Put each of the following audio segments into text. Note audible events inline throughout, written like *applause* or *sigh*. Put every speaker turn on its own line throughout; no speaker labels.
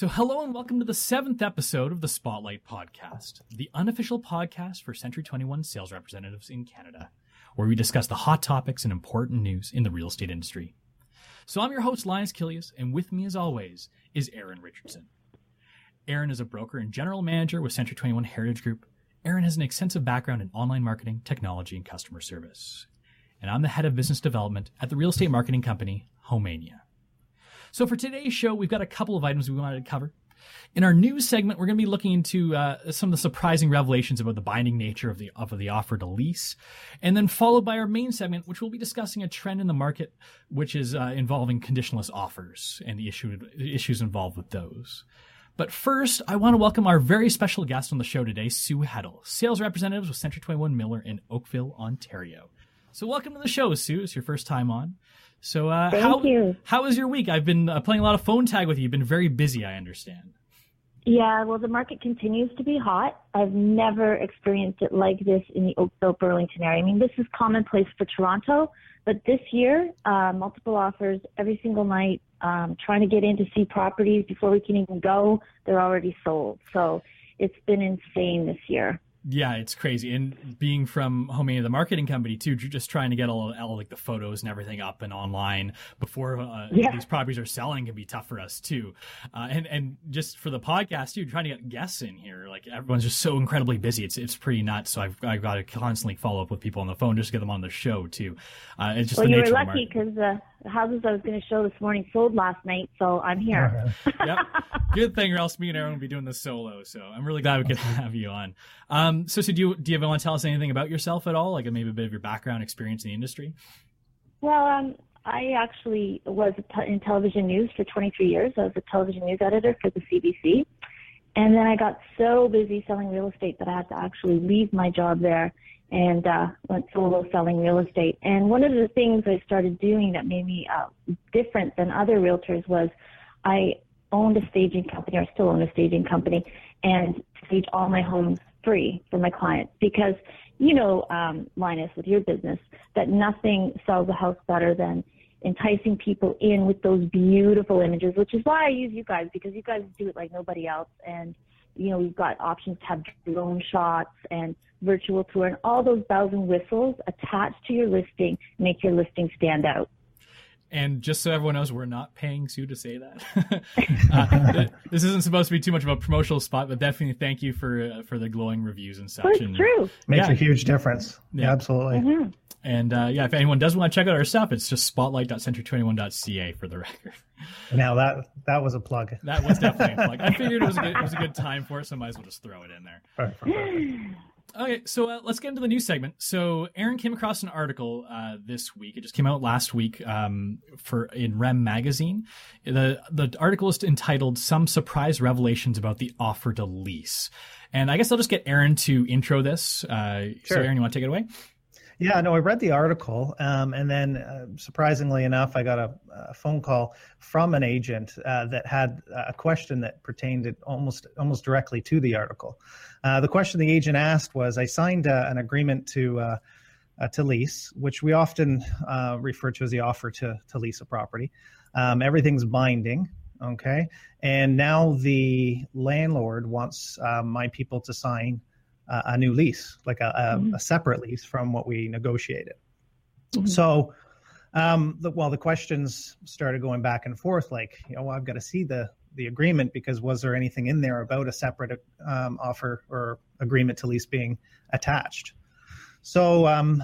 So, hello and welcome to the seventh episode of the Spotlight Podcast, the unofficial podcast for Century 21 sales representatives in Canada, where we discuss the hot topics and important news in the real estate industry. So, I'm your host, Linus Kilius, and with me, as always, is Aaron Richardson. Aaron is a broker and general manager with Century 21 Heritage Group. Aaron has an extensive background in online marketing, technology, and customer service. And I'm the head of business development at the real estate marketing company, Homania. So for today's show, we've got a couple of items we wanted to cover. In our news segment, we're going to be looking into uh, some of the surprising revelations about the binding nature of the of the offer to lease, and then followed by our main segment, which we'll be discussing a trend in the market, which is uh, involving conditionless offers and the issue issues involved with those. But first, I want to welcome our very special guest on the show today, Sue Heddle, sales representative with Century 21 Miller in Oakville, Ontario. So welcome to the show, Sue. It's your first time on. So uh,
Thank
how
you.
how was your week? I've been uh, playing a lot of phone tag with you. You've been very busy, I understand.
Yeah, well, the market continues to be hot. I've never experienced it like this in the Oakville Burlington area. I mean, this is commonplace for Toronto, but this year, uh, multiple offers every single night, um, trying to get in to see properties before we can even go. They're already sold. So it's been insane this year.
Yeah, it's crazy. And being from Homania, the marketing company too, just trying to get all, all like the photos and everything up and online before uh,
Yeah.
these properties are selling can be tough for us too. Uh, and and just for the podcast too, trying to get guests in here, like everyone's just so incredibly busy. It's it's pretty nuts. So I've I've got to constantly follow up with people on the phone just to get them on the show too. Uh, it's just
well,
the
you were
nature of the
lucky because the houses I was going to show this morning sold last night, so I'm *laughs* here.
yep. Good thing, or else me and Aaron will be doing this solo. So I'm really glad we could *laughs* have you on. Um, so, so do you do you want to tell us anything about yourself at all? Like maybe a bit of your background, experience in the industry?
Well, um, I actually was in television news for 23 years. I was a television news editor for the CBC. And then I got so busy selling real estate that I had to actually leave my job there and uh, went solo selling real estate. And one of the things I started doing that made me uh, different than other realtors was I owned a staging company, or still own a staging company, and stage all my homes free for my clients because you know, um, Linus, with your business, that nothing sells a house better than enticing people in with those beautiful images, which is why I use you guys because you guys do it like nobody else. And, you know, we've got options to have drone shots and virtual tour and all those bells and whistles attached to your listing make your listing stand out.
And just so everyone knows, we're not paying Sue to say that. *laughs* *laughs* uh, this isn't supposed to be too much of a promotional spot, but definitely thank you for uh, for the glowing reviews and such.
But it's
and,
true.
Makes
Yeah.
a huge difference.
Yeah.
Yeah, absolutely.
hmm
And uh, yeah, if anyone does want to check out our stuff, it's just spotlight.century21.ca for the *laughs* record.
Now that that was a plug.
That was definitely a plug. I figured it was a good, it was a good time for it, so I might as well just throw it in there.
Perfect, perfect.
Okay, so uh, let's get into the news segment. So Aaron came across an article uh, this week. It just came out last week um, for in Rem magazine. the The article is entitled "Some Surprise Revelations About the Offer to Lease," and I guess I'll just get Aaron to intro this. Uh, So,
Sure.
Aaron, you want to take it away?
Yeah, no, I read the article, um, and then uh, surprisingly enough, I got a, a phone call from an agent uh, that had a question that pertained almost almost directly to the article. Uh, the question the agent asked was, "I signed uh, an agreement to." Uh, uh, to lease, which we often refer to as the offer to, to lease a property. Um, everything's binding, okay? And now the landlord wants my people to sign uh, a new lease, like a, a,
Mhm.
a separate lease from what we negotiated.
Mhm.
So, um, the, well, the questions started going back and forth, like, you know, well, I've got to see the the agreement because was there anything in there about a separate um, offer or agreement to lease being attached? So, um,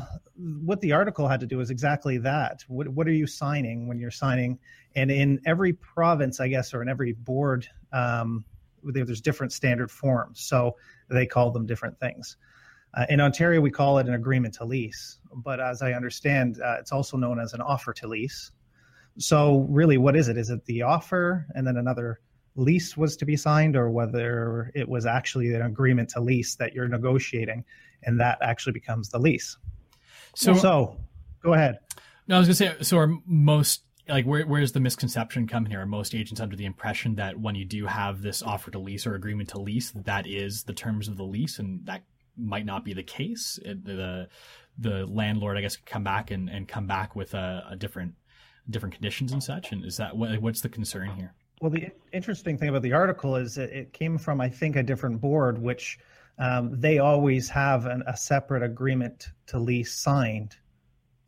what the article had to do is exactly that. What, what are you signing when you're signing? And in every province, I guess, or in every board, um, there's different standard forms. So they call them different things. Uh, in Ontario, we call it an agreement to lease, but as I understand, uh, it's also known as an offer to lease. So, really, what is it? Is it the offer and then another lease was to be signed, or whether it was actually an agreement to lease that you're negotiating and that actually becomes the lease?
So,
So, go ahead.
no, I was gonna say, so are most like where where's the misconception come here? Are most agents under the impression that when you do have this offer to lease or agreement to lease, that is the terms of the lease, and that might not be the case? It- the the landlord, I guess, come back and, and come back with a, a different different conditions and such. And is that what, what's the concern here?
Well, the interesting thing about the article is it came from, I think, a different board, which um, they always have an, a separate agreement to lease signed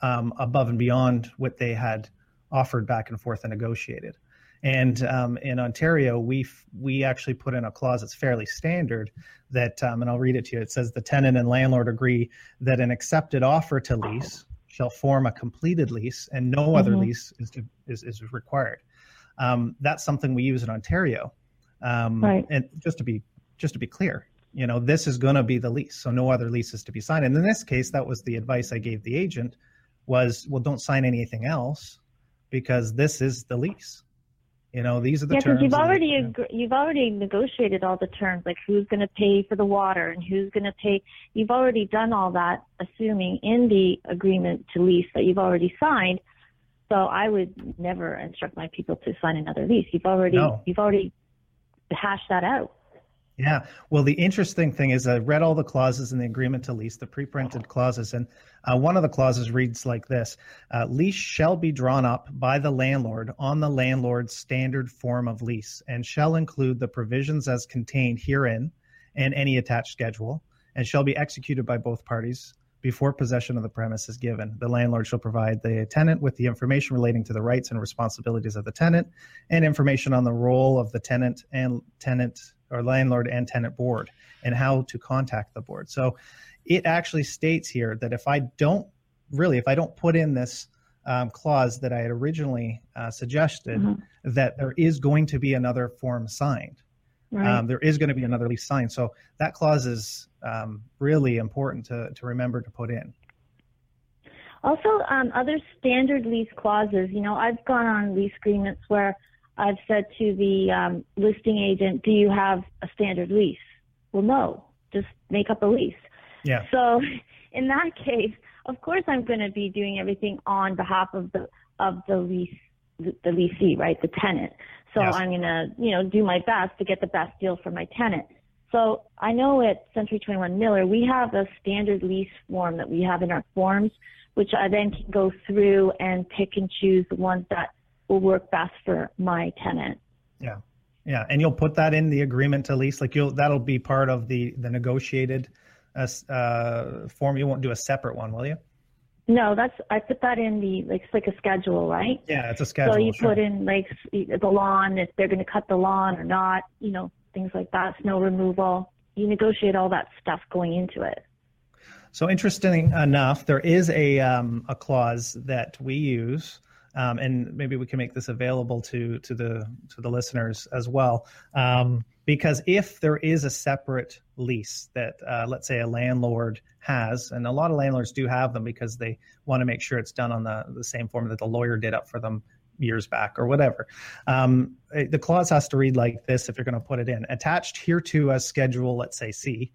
um, above and beyond what they had offered back and forth and negotiated. And um, in Ontario, we we actually put in a clause that's fairly standard that, um, and I'll read it to you. It says the tenant and landlord agree that an accepted offer to lease shall form a completed lease, and no mm-hmm. other lease is, to, is is required. Um, that's something we use in Ontario. Um, right. And just to be just to be clear, you know, this is going to be the lease, so no other leases is to be signed. And in this case, that was the advice I gave the agent was, well, don't sign anything else because this is the lease. You know, these are the
yeah,
terms.
Yeah, you've already ag- you've already negotiated all the terms, like who's going to pay for the water and who's going to pay. You've already done all that, assuming in the agreement to lease that you've already signed. So I would never instruct my people to sign another lease. You've already no. you've already hashed that out.
Yeah. Well, the interesting thing is I read all the clauses in the agreement to lease, the pre-printed clauses, and uh, one of the clauses reads like this: uh, "Lease shall be drawn up by the landlord on the landlord's standard form of lease, and shall include the provisions as contained herein and any attached schedule, and shall be executed by both parties." Before possession of the premise is given, the landlord shall provide the tenant with the information relating to the rights and responsibilities of the tenant and information on the role of the tenant and tenant or landlord and tenant board and how to contact the board. So it actually states here that if I don't really, if I don't put in this um, clause that I had originally uh, suggested, mm-hmm. that there is going to be another form signed. Right. Um, there is going to be another lease signed. So that clause is um, really important to, to remember to put in.
Also, um, other standard lease clauses. You know, I've gone on lease agreements where I've said to the um, listing agent, "Do you have a standard lease?" Well, no. Just make up a lease.
Yeah.
So, *laughs* in that case, of course, I'm going to be doing everything on behalf of the of the lease the, the leasee, right, the tenant. So yes. I'm going to, you know, do my best to get the best deal for my tenant. So I know at Century 21 Miller, we have a standard lease form that we have in our forms, which I then can go through and pick and choose the ones that will work best for my tenant.
Yeah. Yeah, and you'll put that in the agreement to lease. Like you'll that'll be part of the the negotiated uh, uh, form. You won't do a separate one, will you?
No, that's I put that in the like it's like a schedule, right?
Yeah, it's a schedule.
So you
sure.
put in like the lawn if they're going to cut the lawn or not, you know, things like that, snow removal. You negotiate all that stuff going into it.
So interesting enough, there is a um, a clause that we use um, and maybe we can make this available to to the to the listeners as well. Um, because if there is a separate lease that, uh, let's say, a landlord has, and a lot of landlords do have them because they want to make sure it's done on the, the same form that the lawyer did up for them years back or whatever. Um, the clause has to read like this if you're going to put it in. Attached here to a schedule, let's say C,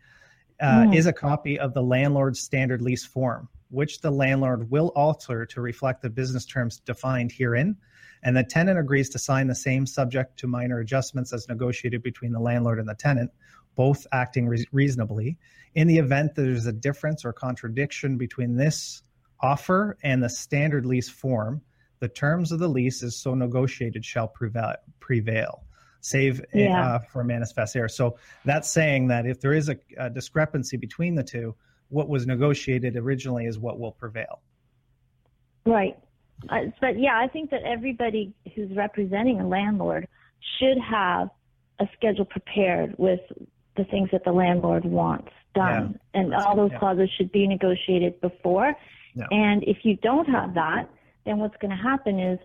uh, mm. is a copy of the landlord's standard lease form which the landlord will alter to reflect the business terms defined herein, and the tenant agrees to sign the same subject to minor adjustments as negotiated between the landlord and the tenant, both acting re- reasonably. In the event that there's a difference or contradiction between this offer and the standard lease form, the terms of the lease as so negotiated shall prevail. prevail save yeah. uh, for manifest error. So that's saying that if there is a, a discrepancy between the two, what was negotiated originally is what will prevail.
Right. Uh, but yeah, I think that everybody who's representing a landlord should have a schedule prepared with the things that the landlord wants done. Yeah. And all those yeah. clauses should be negotiated before. Yeah. And if you don't have that, then what's going to happen is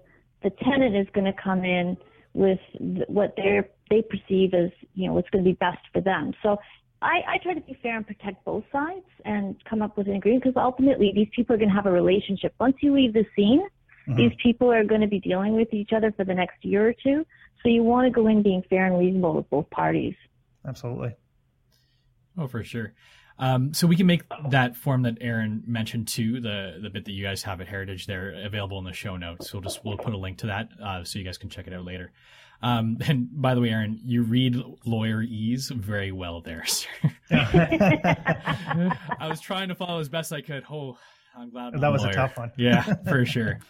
the tenant is going to come in with what they they perceive as you know what's going to be best for them. So I, I try to be fair and protect both sides and come up with an agreement because ultimately these people are going to have a relationship. Once you leave the scene, mm-hmm. these people are going to be dealing with each other for the next year or two. So you want to go in being fair and reasonable with both parties.
Absolutely.
Oh, for sure. Um, so we can make that form that Aaron mentioned too, the the bit that you guys have at Heritage there available in the show notes. So we'll just we'll put a link to that uh, so you guys can check it out later. Um, *laughs* and by the way, Aaron, you read lawyerese very well there, *laughs* sir. *laughs* I was trying to follow as best I could. Oh, I'm glad. I'm
that was
a,
a tough one.
yeah, for sure.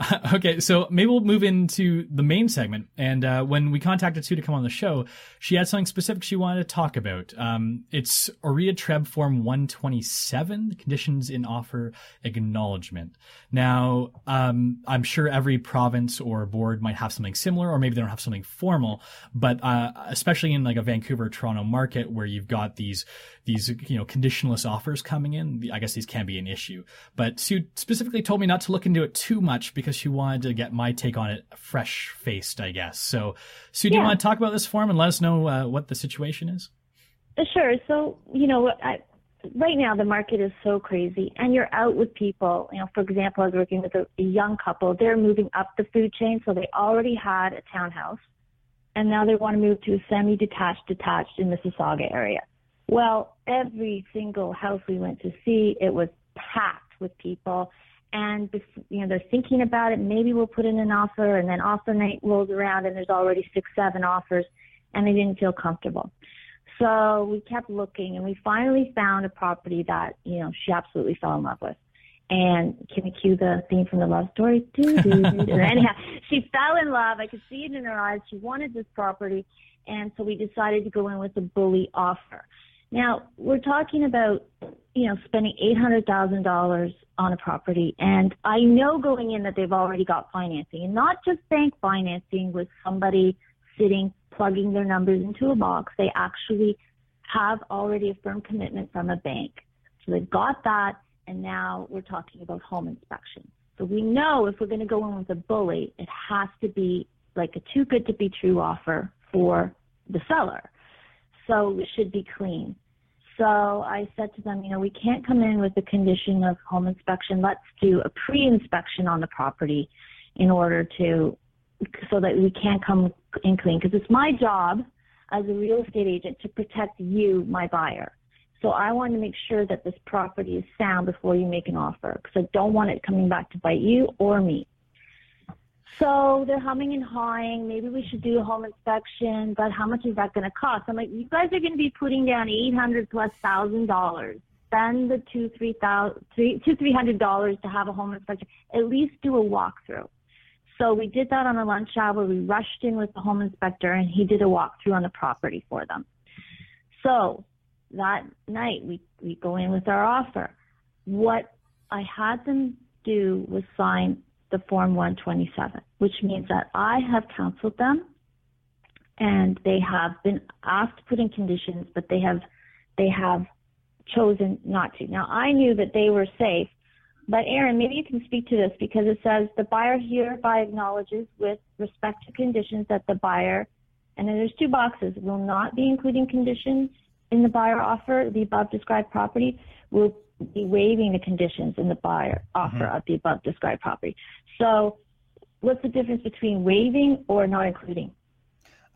*laughs* okay, so maybe we'll move into the main segment. And uh, when we contacted Sue to come on the show, she had something specific she wanted to talk about. Um, it's OREA Treb Form 127, the conditions in offer acknowledgement. Now, um, I'm sure every province or board might have something similar, or maybe they don't have something formal. But uh, especially in like a Vancouver, Toronto market where you've got these these you know conditionless offers coming in, I guess these can be an issue. But Sue specifically told me not to look into it too much because she wanted to get my take on it fresh faced, I guess. So, Sue, do yeah. you want to talk about this form and let us know uh, what the situation is?
Uh, sure. So, you know, I, right now the market is so crazy, and you're out with people. You know, for example, I was working with a, a young couple. They're moving up the food chain, so they already had a townhouse, and now they want to move to a semi-detached, detached in Mississauga area. Well, every single house we went to see, it was packed with people and you know they're thinking about it. Maybe we'll put in an offer, and then offer night rolls around, and there's already six, seven offers, and they didn't feel comfortable. So we kept looking, and we finally found a property that you know she absolutely fell in love with. And can we cue the theme from the love story? *laughs* anyhow, she fell in love. I could see it in her eyes. She wanted this property, and so we decided to go in with a bully offer. Now we're talking about you know spending eight hundred thousand dollars on a property. And I know going in that they've already got financing and not just bank financing with somebody sitting, plugging their numbers into a box. They actually have already a firm commitment from a bank. So they've got that. And now we're talking about home inspection. So we know if we're going to go in with a bully, it has to be like a too good to be true offer for the seller. So it should be clean. So I said to them, you know, we can't come in with the condition of home inspection. Let's do a pre-inspection on the property in order to, so that we can't come in clean. Because it's my job as a real estate agent to protect you, my buyer. So I want to make sure that this property is sound before you make an offer because I don't want it coming back to bite you or me. So they're humming and hawing. Maybe we should do a home inspection, but how much is that going to cost? I'm like, you guys are going to be putting down eight hundred plus thousand dollars. Spend the two three thousand three two three hundred dollars to have a home inspection. At least do a walkthrough. So we did that on a lunch hour. We rushed in with the home inspector, and he did a walkthrough on the property for them. So that night we we go in with our offer. What I had them do was sign the Form 127, which means that I have counseled them and they have been asked to put in conditions, but they have they have chosen not to. Now I knew that they were safe, but Aaron, maybe you can speak to this because it says the buyer hereby acknowledges with respect to conditions that the buyer, and then there's two boxes, will not be including conditions in the buyer offer, the above described property, will be waiving the conditions in the buyer offer mm-hmm. of the above described property. So, what's the difference between waiving or not including?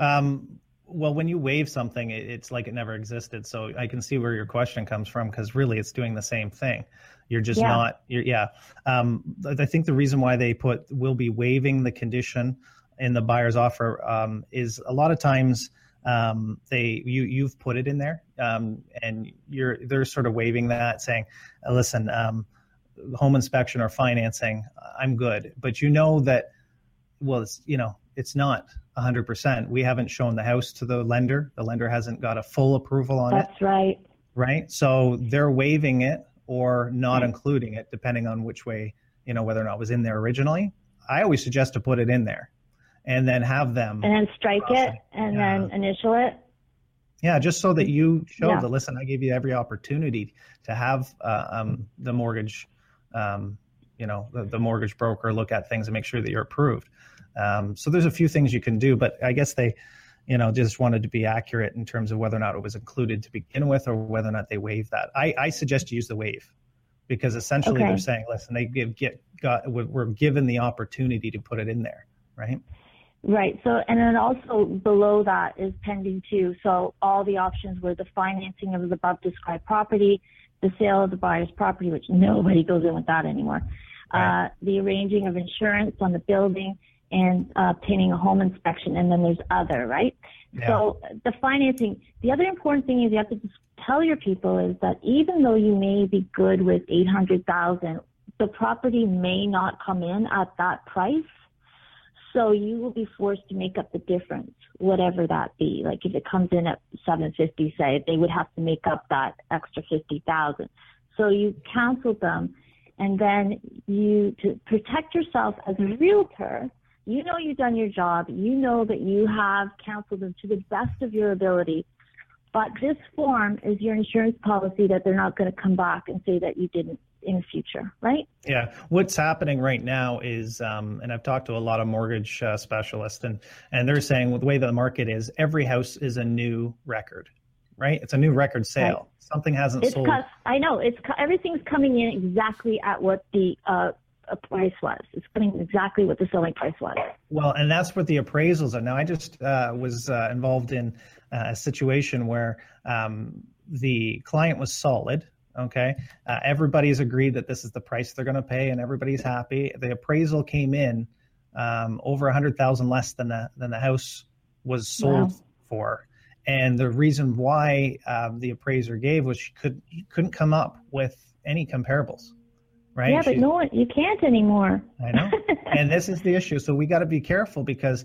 Um, well, when you waive something, it's like it never existed. So I can see where your question comes from because really it's doing the same thing. You're just yeah. not, you're, yeah. Um, I think the reason why they put will be waiving the condition in the buyer's offer um, is a lot of times um, they you you've put it in there um, and you're they're sort of waiving that saying listen um, home inspection or financing i'm good. But you know that well it's you know it's not 100% we haven't shown the house to the lender. The lender hasn't got a full approval on
that's
it.
That's right.
Right? So they're waiving it or not right. including it depending on which way you know whether or not it was in there originally. I always suggest to put it in there and then have them
and then strike it and yeah. then initial it
yeah just so that you show yeah. that listen i gave you every opportunity to have uh, um, the mortgage um, you know the, the, mortgage broker look at things and make sure that you're approved um, so there's a few things you can do but i guess they you know just wanted to be accurate in terms of whether or not it was included to begin with or whether or not they waive that i, I suggest you use the waive because essentially okay. they're saying listen they give get got we're given the opportunity to put it in there right
Right. So, and then also below that is pending too. So all the options were the financing of the above described property, the sale of the buyer's property, which nobody goes in with that anymore, uh, the arranging of insurance on the building, and uh, obtaining a home inspection. And then there's other, right? Yeah. So the financing. The other important thing is you have to just tell your people is that even though you may be good with eight hundred thousand, the property may not come in at that price. So you will be forced to make up the difference, whatever that be. Like if it comes in at 750, say, they would have to make up that extra 50,000. So you counsel them and then you, to protect yourself as a mm-hmm. realtor, you know you've done your job. You know that you have counseled them to the best of your ability. But this form is your insurance policy that they're not going to come back and say that you didn't in the future, right?
Yeah. What's happening right now is, um, and I've talked to a lot of mortgage uh, specialists, and and they're saying well, the way the market is, every house is a new record, right? It's a new record sale. Right. Something hasn't
it's
sold.
I know it's everything's coming in exactly at what the uh, price was. It's coming exactly what the selling price was.
Well, and that's what the appraisals are. Now, I just uh, was uh, involved in uh, a situation where um, the client was solid Okay. Uh, everybody's agreed that this is the price they're going to pay and everybody's happy. The appraisal came in um, over a hundred thousand less than the, than the house was sold wow. for. And the reason why um, the appraiser gave was she could couldn't come up with any comparables, right?
Yeah, but she, no one you can't anymore.
I know, and this is the issue. So we got to be careful because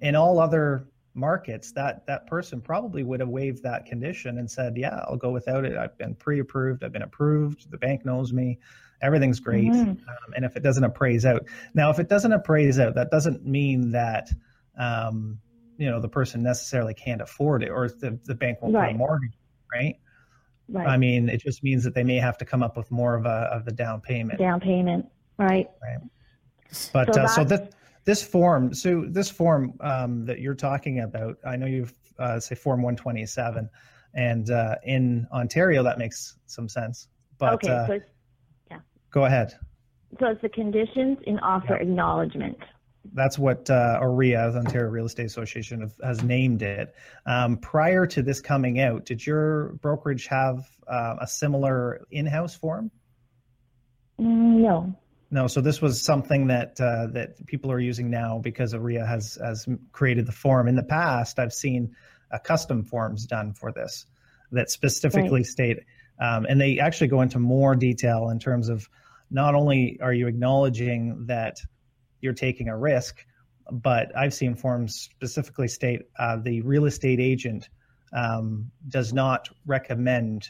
in all other markets, that that person probably would have waived that condition and said, "Yeah, I'll go without it. I've been pre-approved. I've been approved. The bank knows me. Everything's great." Mm-hmm. Um, and if it doesn't appraise out, now if it doesn't appraise out, that doesn't mean that um, you know the person necessarily can't afford it or the the bank won't right. put a mortgage, right? Right. I mean, it just means that they may have to come up with more of a of the down payment.
Down payment, right?
Right. But so, uh, so this this form, so this form um, that you're talking about, I know you've uh, say form 127, and uh, in Ontario that makes some sense. But
okay,
uh,
so yeah.
Go ahead.
So it's the conditions in offer yeah. acknowledgement.
That's what uh, OREA, the Ontario Real Estate Association, has named it. Um, prior to this coming out, did your brokerage have uh, a similar in-house form?
Mm, no.
No, so this was something that uh, that people are using now because OREA has has created the form. In the past, I've seen uh, custom forms done for this that specifically right. state, um, and they actually go into more detail in terms of not only are you acknowledging that you're taking a risk, but I've seen forms specifically state uh, the real estate agent um, does not recommend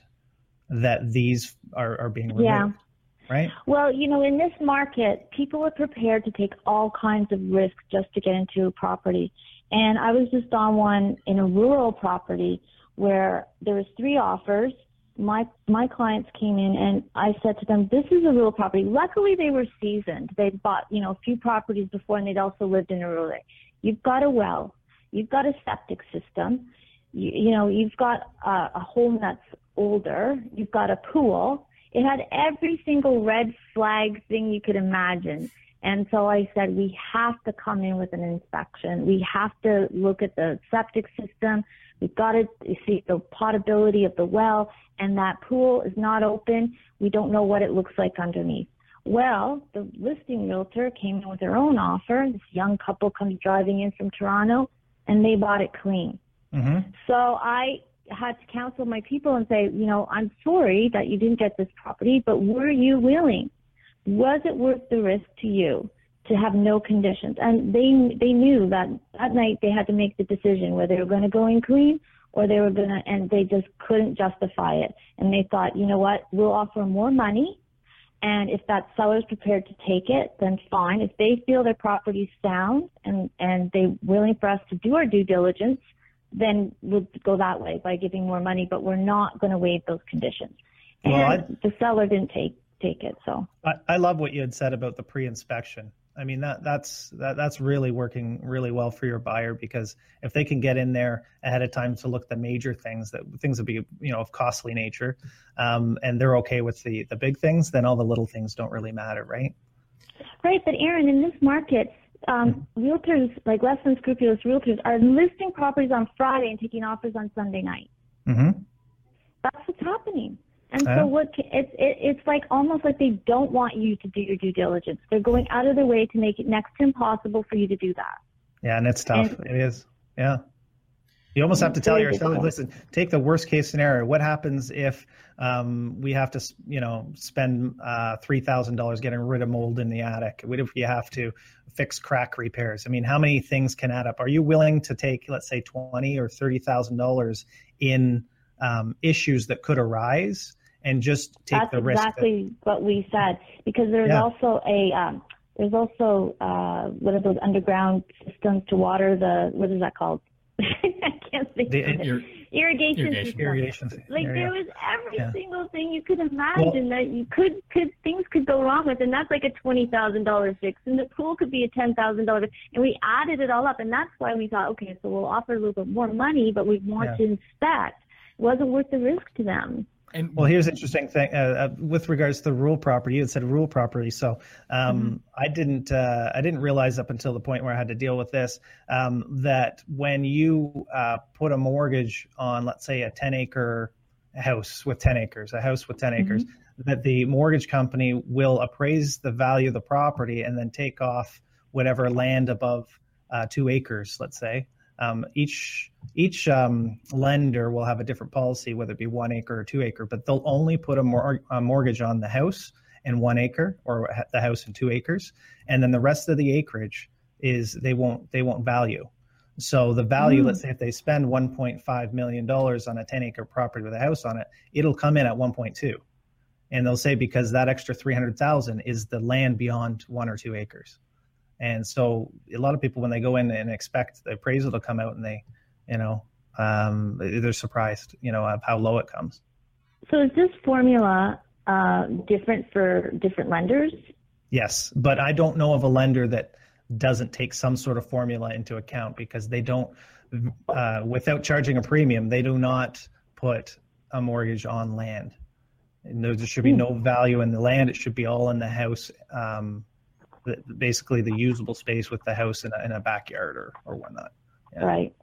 that these are, are being removed.
Yeah
right?
Well, you know, in this market, people are prepared to take all kinds of risks just to get into a property. And I was just on one in a rural property where there was three offers. My my clients came in and I said to them, "This is a rural property." Luckily, they were seasoned. They'd bought you know a few properties before, and they'd also lived in a rural area. You've got a well, you've got a septic system, you, you know, you've got a, a home that's older, you've got a pool, it had every single red flag thing you could imagine. And so I said, we have to come in with an inspection. We have to look at the septic system. We've got to see the potability of the well, and that pool is not open. We don't know what it looks like underneath. Well, the listing realtor came in with their own offer. This young couple comes driving in from Toronto, and they bought it clean. Mm-hmm. So I had to counsel my people and say, you know, I'm sorry that you didn't get this property, but were you willing? Was it worth the risk to you to have no conditions? And they they knew that that night they had to make the decision whether they were going to go in clean or they were going to, and they just couldn't justify it. And they thought, you know what, we'll offer more money. And if that seller's prepared to take it, then fine. If they feel their property's sound and, and they're willing for us to do our due diligence, then we'll go that way by giving more money, but we're not going to waive those conditions. And well, I, the seller didn't take take it. So
I, I love what you had said about the pre-inspection. I mean that that's that, that's really working really well for your buyer because if they can get in there ahead of time to look at the major things that things would be you know of costly nature, um, and they're okay with the the big things, then all the little things don't really matter, right?
Right, but Aaron, in this market, um, realtors, like less than scrupulous realtors, are listing properties on Friday and taking offers on Sunday night.
Mm-hmm.
That's what's happening. And so what it's it, it's like almost like they don't want you to do your due diligence. They're going out of their way to make it next to impossible for you to do that.
Yeah, and it's tough. And, it is. Yeah. You almost have to tell yourself, listen, take the worst case scenario. What happens if um, we have to, you know, spend uh, three thousand dollars getting rid of mold in the attic? What if you have to fix crack repairs? I mean, how many things can add up? Are you willing to take, let's say, twenty or thirty thousand dollars in um, issues that could arise and just take
That's
the risk?
That's exactly what we said because there's yeah. also a um, there's also uh, what are those underground systems to water the what is that called? *laughs* I can't think the, of it. Ir- irrigation, irrigation system. Irrigation. Like there was every yeah. single thing you could imagine well, that you could could things could go wrong with, and that's like a twenty thousand dollar fix, and the pool could be a ten thousand dollar, and we added it all up, and that's why we thought, okay, so we'll offer a little bit more money, but we want yeah. to inspect. It wasn't worth the risk to them.
And well, here's an interesting thing uh, uh, with regards to the rural property. You had said rural property, so um, mm-hmm. I didn't uh, I didn't realize up until the point where I had to deal with this um, that when you uh, put a mortgage on, let's say, a 10 acre house with 10 acres, a house with 10 mm-hmm. acres, that the mortgage company will appraise the value of the property and then take off whatever land above uh, two acres, let's say, um, each each um, lender will have a different policy, whether it be one acre or two acre, but they'll only put a, mor- a mortgage on the house in one acre or the house in two acres, and then the rest of the acreage is they won't they won't value. So the value, mm. let's say if they spend 1.5 million dollars on a 10 acre property with a house on it, it'll come in at 1.2, and they'll say because that extra 300,000 is the land beyond one or two acres. And so a lot of people, when they go in and expect the appraisal to come out and they, you know, um, they're surprised, you know, of how low it comes.
So is this formula uh, different for different lenders?
Yes, but I don't know of a lender that doesn't take some sort of formula into account because they don't, uh, without charging a premium, they do not put a mortgage on land. And there should be hmm. no value in the land. It should be all in the house. Um, the, basically the usable space with the house in a, in a backyard or, or whatnot.
Yeah. Right.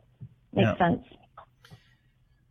Makes yeah. sense.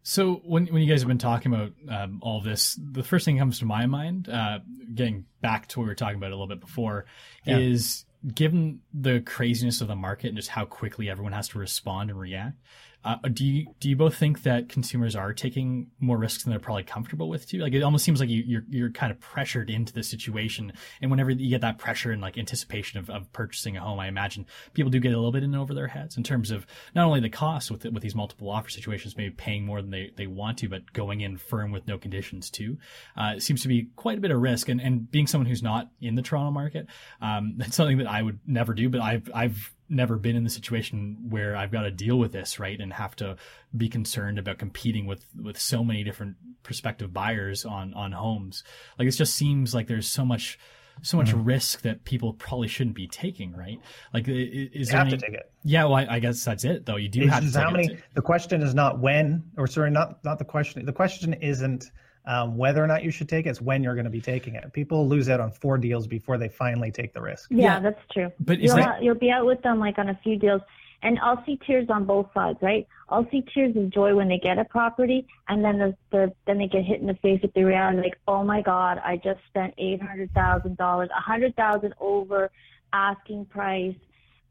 So when when you guys have been talking about um, all this, the first thing that comes to my mind, uh, getting back to what we were talking about a little bit before, yeah. is given the craziness of the market and just how quickly everyone has to respond and react. Uh, do you do you both think that consumers are taking more risks than they're probably comfortable with too? Like it almost seems like you, are you're, you're kind of pressured into the situation, and whenever you get that pressure and like anticipation of, of purchasing a home, I imagine people do get a little bit in over their heads in terms of not only the cost with with these multiple offer situations, maybe paying more than they, they want to, but going in firm with no conditions too. Uh, it seems to be quite a bit of risk, and and being someone who's not in the Toronto market, um, *laughs* that's something that I would never do, but I've I've never been in the situation where I've got to deal with this, right? And have to be concerned about competing with, with so many different prospective buyers on, on homes. Like it just seems like there's so much, so much mm-hmm. risk that people probably shouldn't be taking, right? Like, is
you
there
have
any,
to take it.
Yeah, well, I, I, guess that's it, though. You do it's have to. How many?
The question is not when, or sorry, not not the question. The question isn't um, whether or not you should take it, it's when you're going to be taking it. People lose out on four deals before they finally take the risk.
Yeah, yeah. that's true. But you'll, that... you'll be out with them like on a few deals, and I'll see tears on both sides, right? I'll see tears of joy when they get a property, and then the, the then they get hit in the face with the reality, like, oh my God, I just spent eight hundred thousand dollars, a hundred thousand over asking price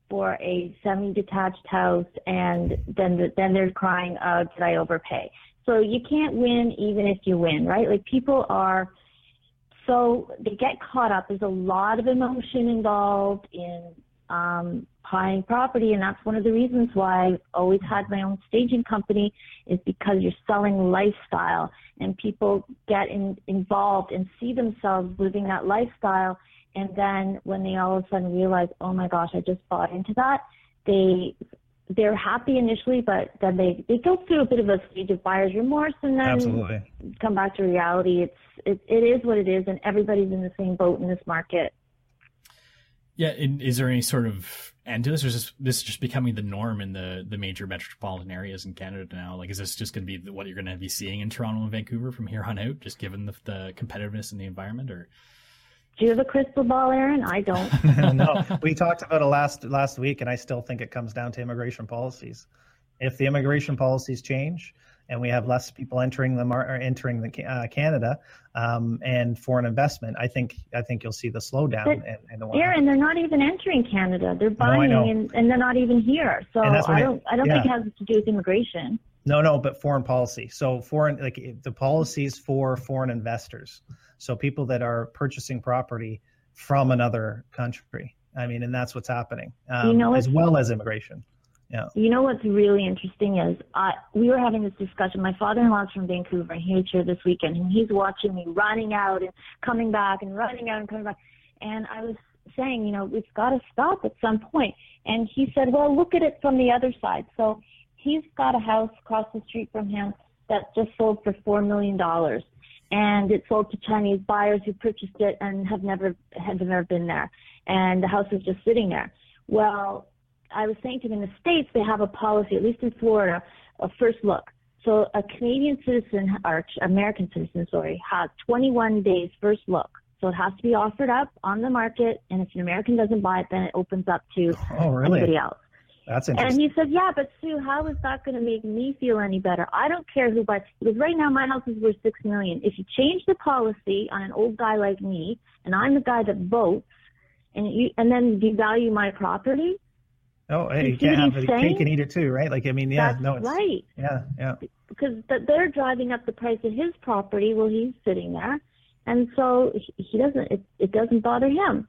for a semi-detached house, and then the, then they're crying, uh, did I overpay? So you can't win even if you win, right? Like people are so they get caught up. There's a lot of emotion involved in um, buying property, and that's one of the reasons why I've always had my own staging company is because you're selling lifestyle, and people get in, involved and see themselves living that lifestyle, and then when they all of a sudden realize, oh my gosh, I just bought into that, they they're happy initially, but then they, they go through a bit of a stage of buyer's remorse and then
Absolutely.
come back to reality. It's it, it is what it is, and everybody's in the same boat in this market.
Yeah, is there any sort of end to this, or is this, this just becoming the norm in the, the major metropolitan areas in Canada now? Like, is this just going to be what you're going to be seeing in Toronto and Vancouver from here on out, just given the, the competitiveness in the environment, or?
Do you have a crystal ball, Aaron? I don't. *laughs*
no, we talked about it last last week, and I still think it comes down to immigration policies. If the immigration policies change, and we have less people entering the mar- entering the uh, Canada um, and foreign investment, I think I think you'll see the slowdown.
But,
in, in the
Aaron, they're not even entering Canada. They're buying no, and, and they're not even here. So I don't I don't yeah. think it has to do with immigration.
No, no, but foreign policy. So foreign like the policies for foreign investors. So people that are purchasing property from another country. I mean, and that's what's happening, um, you know, as well as immigration. Yeah.
You know what's really interesting is uh, we were having this discussion. My father-in-law's from Vancouver, and he was here this weekend, and he's watching me running out and coming back and running out and coming back. And I was saying, you know, we've got to stop at some point. And he said, well, look at it from the other side. So he's got a house across the street from him that just sold for four million dollars, and it sold to Chinese buyers who purchased it and have never have never been there, and the house is just sitting there. Well, I was saying to him in the States, they have a policy, at least in Florida, a first look. So a Canadian citizen, or American citizen, sorry, has 21 days first look. So it has to be offered up on the market, and if an American doesn't buy it, then it opens up to oh, really? anybody else.
That's interesting.
And he said, "Yeah, but Sue, how is that going to make me feel any better? I don't care who buys because right now my house is worth six million. If you change the policy on an old guy like me, and I'm the guy that votes, and you and then devalue my property,
Oh, hey, you, you can't have a cake and eat it too, right? Like, I mean, yeah,
That's
no, it's,
right.
Yeah, yeah.
Because they're driving up the price of his property while he's sitting there, and so he doesn't. It, it doesn't bother him.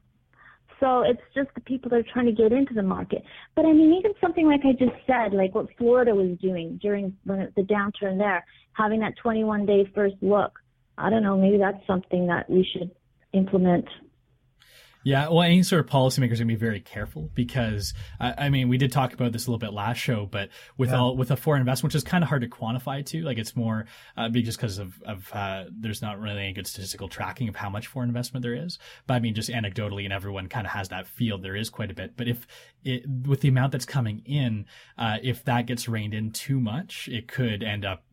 So it's just the people that are trying to get into the market. But I mean, even something like I just said, like what Florida was doing during the downturn there, having that 21 day first look. I don't know. Maybe that's something that we should implement
yeah, well, any sort of policymakers are going to be very careful because I, I, mean, we did talk about this a little bit last show, but with yeah. all with a foreign investment, which is kind of hard to quantify too. Like it's more uh, just because of of uh, there's not really any good statistical tracking of how much foreign investment there is. But I mean, just anecdotally, and everyone kind of has that feel there is quite a bit. But if it, with the amount that's coming in, uh, if that gets reined in too much, it could end up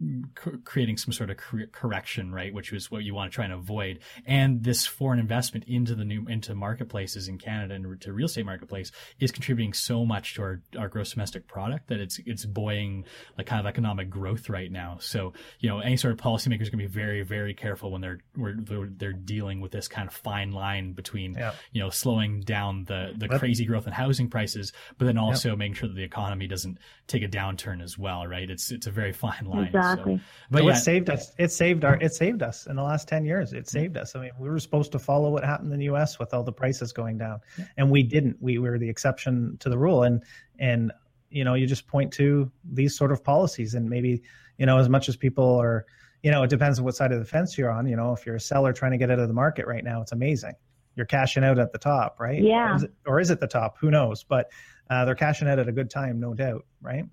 creating some sort of cor- correction, right? Which is what you want to try and avoid. And this foreign investment into the new into marketplaces in Canada and to real estate marketplace is contributing so much to our, our gross domestic product that it's it's buoying like kind of economic growth right now. So you know any sort of policymakers is going to be very very careful when they're they're, they're dealing with this kind of fine line between yeah. you know slowing down the the yep. crazy growth in housing prices, but then also yep. making sure that the economy doesn't take a downturn as well. Right? It's it's a very fine line.
Exactly. So,
but yeah, it saved us. It saved our. It saved us in the last ten years. It saved us. I mean, we were supposed to follow what happened in the U.S. with all the prices going down, yeah. and we didn't. We were the exception to the rule, and and you know you just point to these sort of policies, and maybe you know as much as people are, you know, it depends on what side of the fence you're on. You know, if you're a seller trying to get out of the market right now, it's amazing. You're cashing out at the top, right?
Yeah.
Or is it, or is it the top? Who knows? But uh, they're cashing out at a good time, no doubt, right?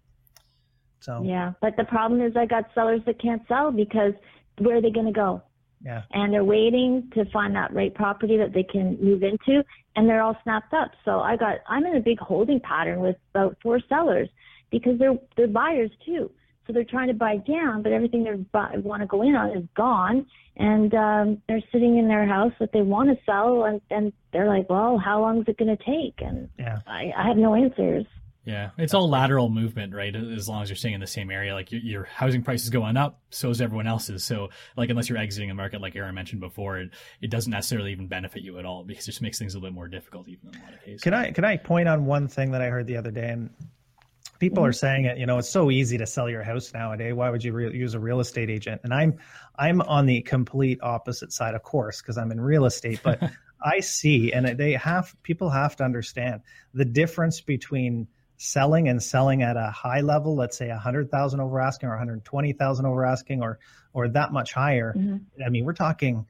So
yeah, but the problem is I got sellers that can't sell because where are they going to go?
Yeah.
And they're waiting to find that right property that they can move into, and they're all snapped up. So I got I'm in a big holding pattern with about four sellers because they're they're buyers too. So they're trying to buy down, but everything they want to go in on is gone, and um, they're sitting in their house that they want to sell, and, and they're like, well, how long is it going to take? And
yeah.
I, I have no answers.
Yeah, it's all lateral movement, right? As long as you're staying in the same area, like your, your housing price is going up, so is everyone else's. So, like, unless you're exiting a market, like Aaron mentioned before, it, it doesn't necessarily even benefit you at all because it just makes things a little bit more difficult, even in a lot of cases.
Can I can I point on one thing that I heard the other day, and people mm-hmm. are saying it. You know, it's so easy to sell your house nowadays. Why would you re- use a real estate agent? And I'm I'm on the complete opposite side, of course, because I'm in real estate, but. *laughs* I see, and they have people have to understand the difference between selling and selling at a high level, let's say 100,000 over asking or 120,000 over asking or or that much higher. Mm-hmm. I mean, we're talking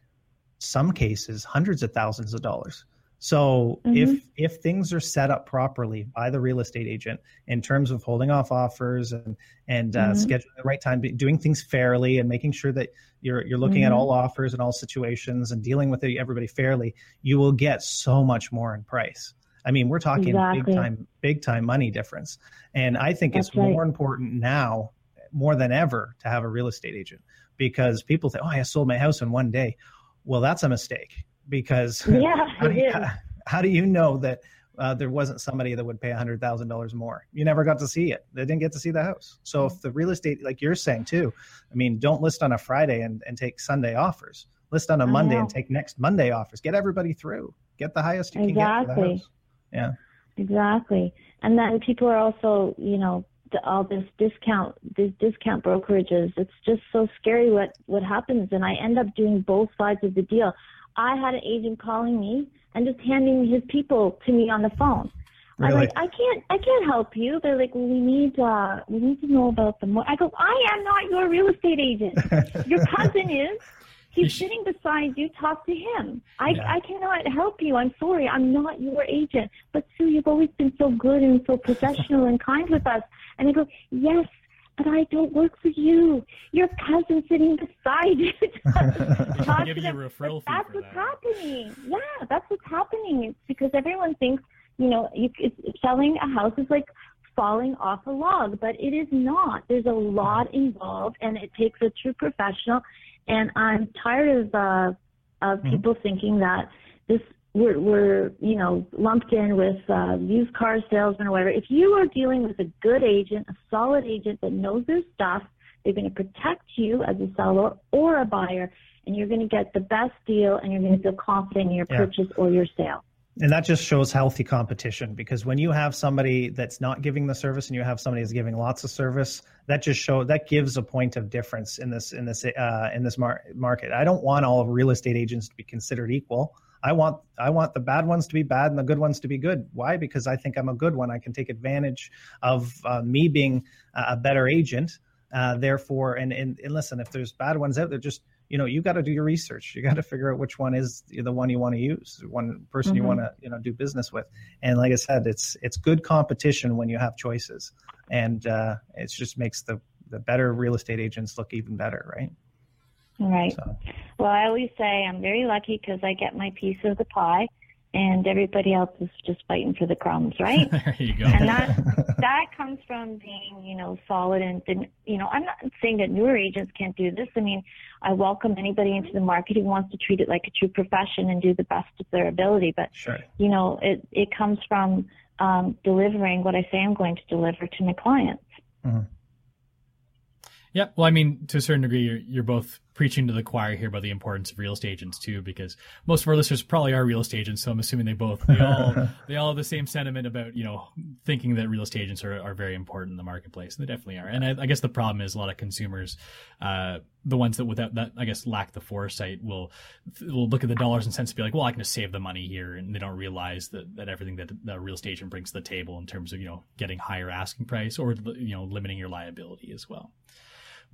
some cases hundreds of thousands of dollars. So mm-hmm. if if things are set up properly by the real estate agent in terms of holding off offers and and uh, mm-hmm. scheduling the right time, doing things fairly, and making sure that you're you're looking at mm-hmm. all offers and all situations and dealing with everybody fairly, you will get so much more in price. I mean, we're talking exactly. big time, big time money difference. And I think That's it's right. more important now, more than ever, to have a real estate agent because people think, oh, I sold my house in one day. Well, that's a mistake because *laughs*
yeah,
how, do you, how, how do you know that uh, there wasn't somebody that would pay hundred thousand dollars more. You never got to see it. They didn't get to see the house. So if the real estate, like you're saying too, I mean, don't list on a Friday and, and take Sunday offers. List on a Monday and take next Monday offers. Get everybody through. Get the highest you can exactly. get for the house. Yeah.
Exactly. And then people are also, you know, all this discount, these discount brokerages. It's just so scary what what happens, and I end up doing both sides of the deal. I had an agent calling me and just handing his people to me on the phone. Really? I'm like, I can't, I can't help you. They're like, well, we need, uh, we need to know about the. Mo-. I go, I am not your real estate agent. *laughs* your cousin is. He's sitting beside you. Talk to him. I, yeah. I cannot help you. I'm sorry. I'm not your agent. But Sue, you've always been so good and so professional and kind with us. And I go, yes, but I don't work for you. Your cousin sitting beside you. *laughs* *laughs*
give you a referral fee
that's
what's
that. happening. Yeah, that's what's happening. It's because everyone thinks, you know, you, it's, selling a house is like falling off a log, but it is not. There's a lot involved, and it takes a true professional. And I'm tired of uh, of mm-hmm. people thinking that this we're, we're you know lumped in with uh, used car salesmen or whatever. If you are dealing with a good agent, a solid agent that knows their stuff, they're going to protect you as a seller or a buyer, and you're going to get the best deal, and you're going to feel confident in your yeah. purchase or your sale.
And that just shows healthy competition because when you have somebody that's not giving the service and you have somebody that's giving lots of service, that just show that gives a point of difference in this in this uh, in this mar- market. I don't want all real estate agents to be considered equal. I want I want the bad ones to be bad and the good ones to be good. Why? Because I think I'm a good one. I can take advantage of uh, me being a better agent. Uh, therefore, and, and and listen, if there's bad ones out there, just you know you got to do your research. You got to figure out which one is the one you want to use, one person mm-hmm. you want to you know do business with. And like I said, it's it's good competition when you have choices, and uh, it just makes the the better real estate agents look even better, right?
Right. So. Well, I always say I'm very lucky because I get my piece of the pie, and everybody else is just fighting for the crumbs, right? *laughs*
there you go.
And that *laughs* that comes from being, you know, solid and, and you know, I'm not saying that newer agents can't do this. I mean, I welcome anybody into the market who wants to treat it like a true profession and do the best of their ability. But
sure.
you know, it it comes from um, delivering what I say I'm going to deliver to my clients. Mm-hmm.
Yeah, well, I mean, to a certain degree, you're you're both preaching to the choir here about the importance of real estate agents too, because most of our listeners probably are real estate agents. So I'm assuming they both they all *laughs* they all have the same sentiment about you know thinking that real estate agents are, are very important in the marketplace. And they definitely are. And I, I guess the problem is a lot of consumers, uh, the ones that without that I guess lack the foresight will will look at the dollars and cents and be like, well, I can just save the money here, and they don't realize that that everything that the real estate agent brings to the table in terms of you know getting higher asking price or you know limiting your liability as well.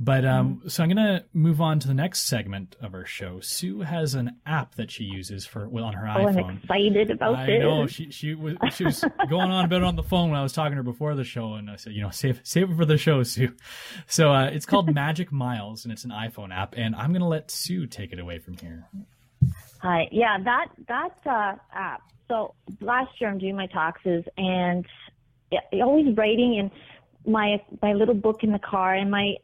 But um, mm-hmm. so I'm gonna move on to the next segment of our show. Sue has an app that she uses for well on her iPhone.
oh,
iPhone.
I'm excited about
I
this.
I know she she was she was going on about it on the phone when I was talking to her before the show, and I said, you know, save save it for the show, Sue. So uh, it's called *laughs* Magic Miles, and it's an iPhone app. And I'm gonna let Sue take it away from here.
Hi, yeah, that that uh, app. So last year I'm doing my taxes, and always writing in my my little book in the car, and my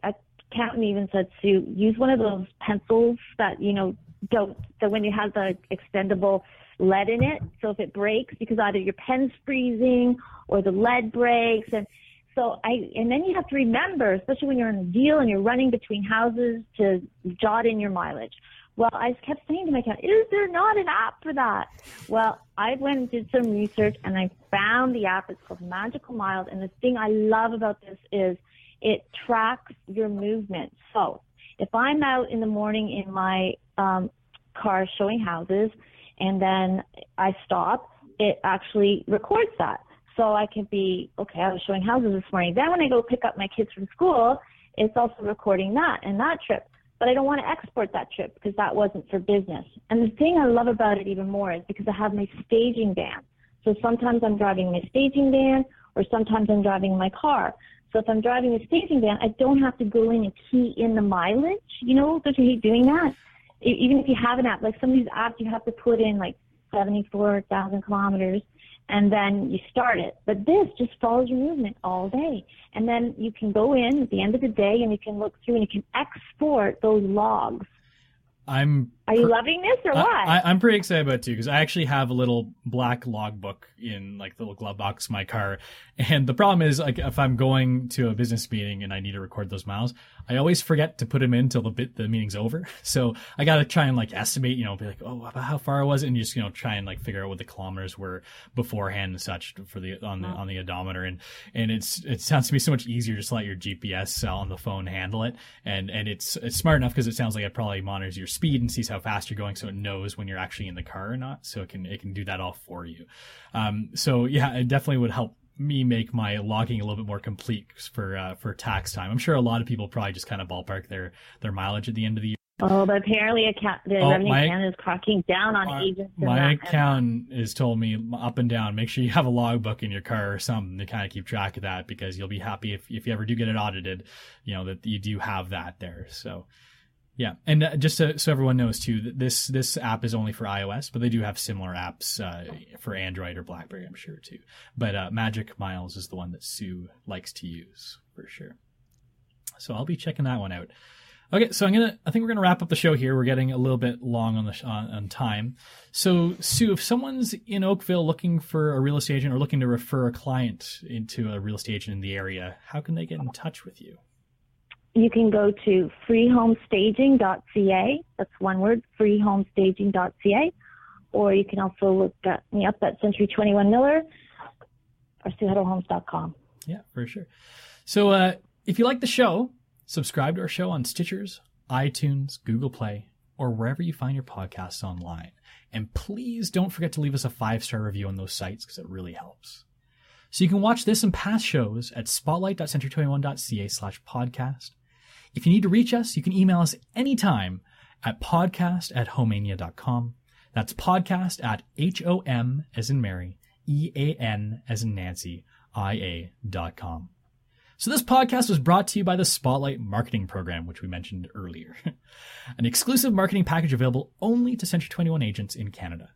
accountant even said to use one of those pencils that you know don't that when you have the extendable lead in it. So if it breaks, because either your pen's freezing or the lead breaks, and so I and then you have to remember, especially when you're in a deal and you're running between houses, to jot in your mileage. Well, I kept saying to my accountant, is there not an app for that? Well, I went and did some research and I found the app. It's called Magical Miles. And the thing I love about this is it tracks your movement. So if I'm out in the morning in my um, car showing houses and then I stop, it actually records that. So I can be, okay, I was showing houses this morning. Then when I go pick up my kids from school, it's also recording that and that trip. But I don't want to export that trip because that wasn't for business. And the thing I love about it even more is because I have my staging van. So sometimes I'm driving my staging van or sometimes I'm driving my car. So if I'm driving a staging van, I don't have to go in and key in the mileage. You know, don't you hate doing that? Even if you have an app, like some of these apps, you have to put in like 74,000 kilometers and then you start it. But this just follows your movement all day. And then you can go in at the end of the day and you can look through and you can export those logs.
I'm
Are you loving this or what?
I, am pretty excited about it too because I actually have a little black logbook in like the little glove box of my car, *laughs* and the problem is like if I'm going to a business meeting and I need to record those miles, I always forget to put them in till the bit the meeting's over. *laughs* So I got to try and like estimate, you know, be like, oh, how far I was it, and just you know try and like figure out what the kilometers were beforehand and such for the on the on the odometer, and and it's it sounds to me so much easier just to let your GPS uh, on the phone handle it, and and it's it's smart enough because it sounds like it probably monitors your speed and sees how fast you're going, so it knows when you're actually in the car or not, so it can it can do that all for you. Um, so yeah, it definitely would help me make my logging a little bit more complete for uh, for tax time. I'm sure a lot of people probably just kind of ballpark their their mileage at the end of the year.
Oh, but apparently account, the oh, Revenue my, Canada is cracking down on agents.
My accountant has told me up and down, make sure you have a logbook in your car or something to kind of keep track of that because you'll be happy if, if you ever do get it audited, you know, that you do have that there. So yeah, and uh, just so, so, everyone knows too, this this app is only for iOS, but they do have similar apps uh, for Android or BlackBerry, I'm sure too. But uh, Magic Miles is the one that Sue likes to use for sure. So I'll be checking that one out. Okay, so I'm gonna. I think we're gonna wrap up the show here. We're getting a little bit long on the on, on time. So Sue, if someone's in Oakville looking for a real estate agent or looking to refer a client into a real estate agent in the area, how can they get in touch with you?
You can go to freehomestaging.ca. That's one word, freehomestaging.ca. Or you can also look at me up at Century 21 Miller or SueHuddleHomes.com.
Yeah, for sure. So uh, if you like the show, subscribe to our show on Stitchers, iTunes, Google Play, or wherever you find your podcasts online. And please don't forget to leave us a five star review on those sites because it really helps. So you can watch this and past shows at spotlight.century21.ca slash podcast if you need to reach us, you can email us anytime at podcast at homeania.com. That's podcast at H-O-M as in Mary, E-A-N as in Nancy, I-A dot com. So this podcast was brought to you by the Spotlight Marketing Program, which we mentioned earlier. *laughs* An exclusive marketing package available only to Century 21 agents in Canada.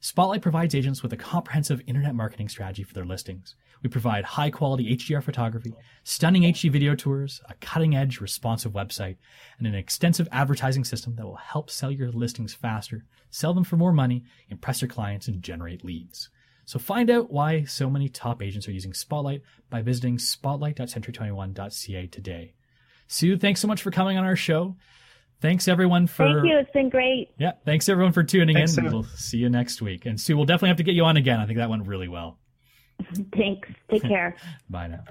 Spotlight provides agents with a comprehensive internet marketing strategy for their listings. We provide high quality HDR photography, stunning HD video tours, a cutting edge responsive website, and an extensive advertising system that will help sell your listings faster, sell them for more money, impress your clients, and generate leads. So find out why so many top agents are using Spotlight by visiting spotlight.century21.ca today. Sue, thanks so much for coming on our show. Thanks everyone for.
Thank you. It's been great.
Yeah. Thanks everyone for tuning thanks, in. Sue. We'll see you next week. And Sue, we'll definitely have to get you on again. I think that went really well. *laughs*
Thanks. Take care. *laughs*
Bye now.